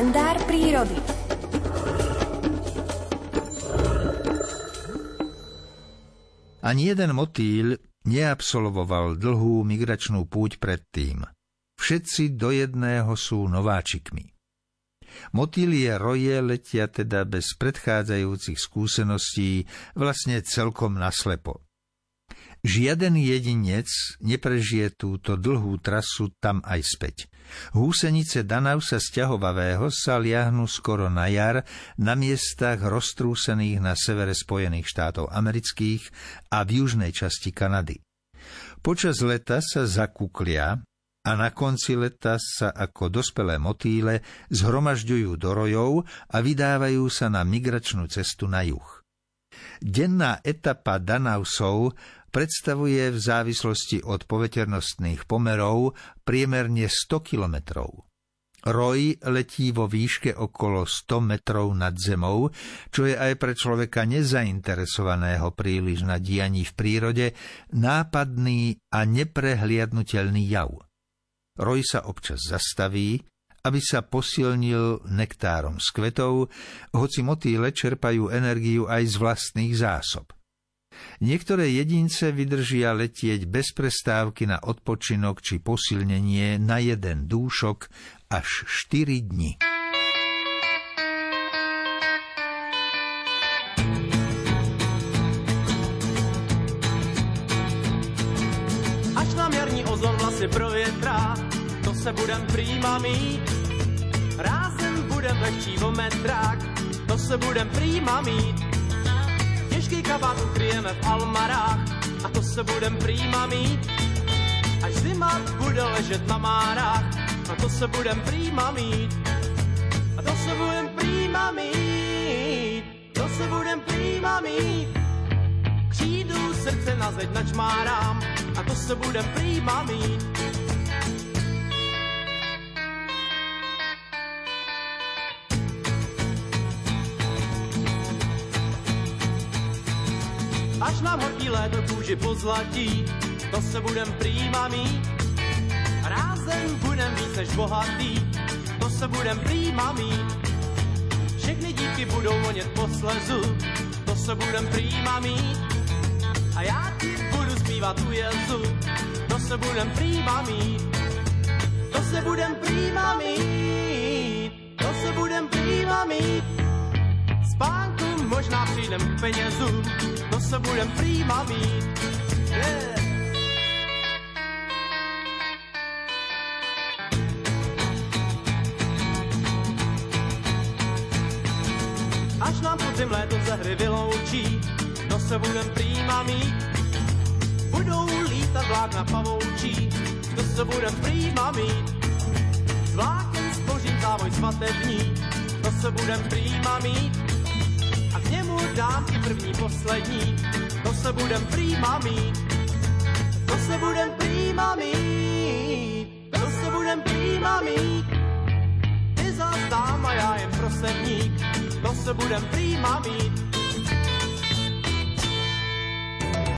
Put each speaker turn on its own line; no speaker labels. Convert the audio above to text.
kalendár prírody. Ani jeden motýl neabsolvoval dlhú migračnú púť predtým. Všetci do jedného sú nováčikmi. Motýlie roje letia teda bez predchádzajúcich skúseností vlastne celkom naslepo. Žiaden jedinec neprežije túto dlhú trasu tam aj späť. Húsenice Danausa sťahovavého sa liahnu skoro na jar na miestach roztrúsených na severe Spojených štátov amerických a v južnej časti Kanady. Počas leta sa zakuklia a na konci leta sa ako dospelé motýle zhromažďujú do rojov a vydávajú sa na migračnú cestu na juh. Denná etapa Danausov predstavuje v závislosti od poveternostných pomerov priemerne 100 kilometrov. Roj letí vo výške okolo 100 metrov nad zemou, čo je aj pre človeka nezainteresovaného príliš na dianí v prírode nápadný a neprehliadnutelný jav. Roj sa občas zastaví, aby sa posilnil nektárom z kvetov, hoci motýle čerpajú energiu aj z vlastných zásob. Niektoré jedince vydržia letieť bez prestávky na odpočinok či posilnenie na jeden dúšok až 4 dni.
Až nám jarní ozon vlasy provětrá, to se budem prýma mít. Rázem budem lehčí o metrák, to se budem prýma mít Těžký kabát ukryjeme v almarách a to se budem prýma mít. Až zima bude ležet na márách a to se budem prýma mít. A to se budem prýma mít. To se budem prýma mít. Přijdu srdce na zeď načmárám a to se budem prýma mít. Až nám horký léto kůži pozlatí, to se budem prýma mít. Rázem budem víc než bohatý, to se budem prýma mít. Všechny dívky budou vonět po slezu, to se budem prýma mít. A já ti budu zpívat u jezu, to se budem prýma mít. To se budem prýma mít, to se budem prýma mít. Možná přijdem k penězům, to se budem prýma mít. Yeah. Až nám podzim léto ze hry vyloučí, to se budem prýma mít. Budou lítat vlákna pavoučí, to se budem prýma mít. Z vláken spořím závoj svatební, to se budem prýma mít dám i první poslední, to se budem prýma mít, to se budem prýma mít, to se budem prýma mít. Ty zás dám a já jen prosebník, to se budem prýma mít,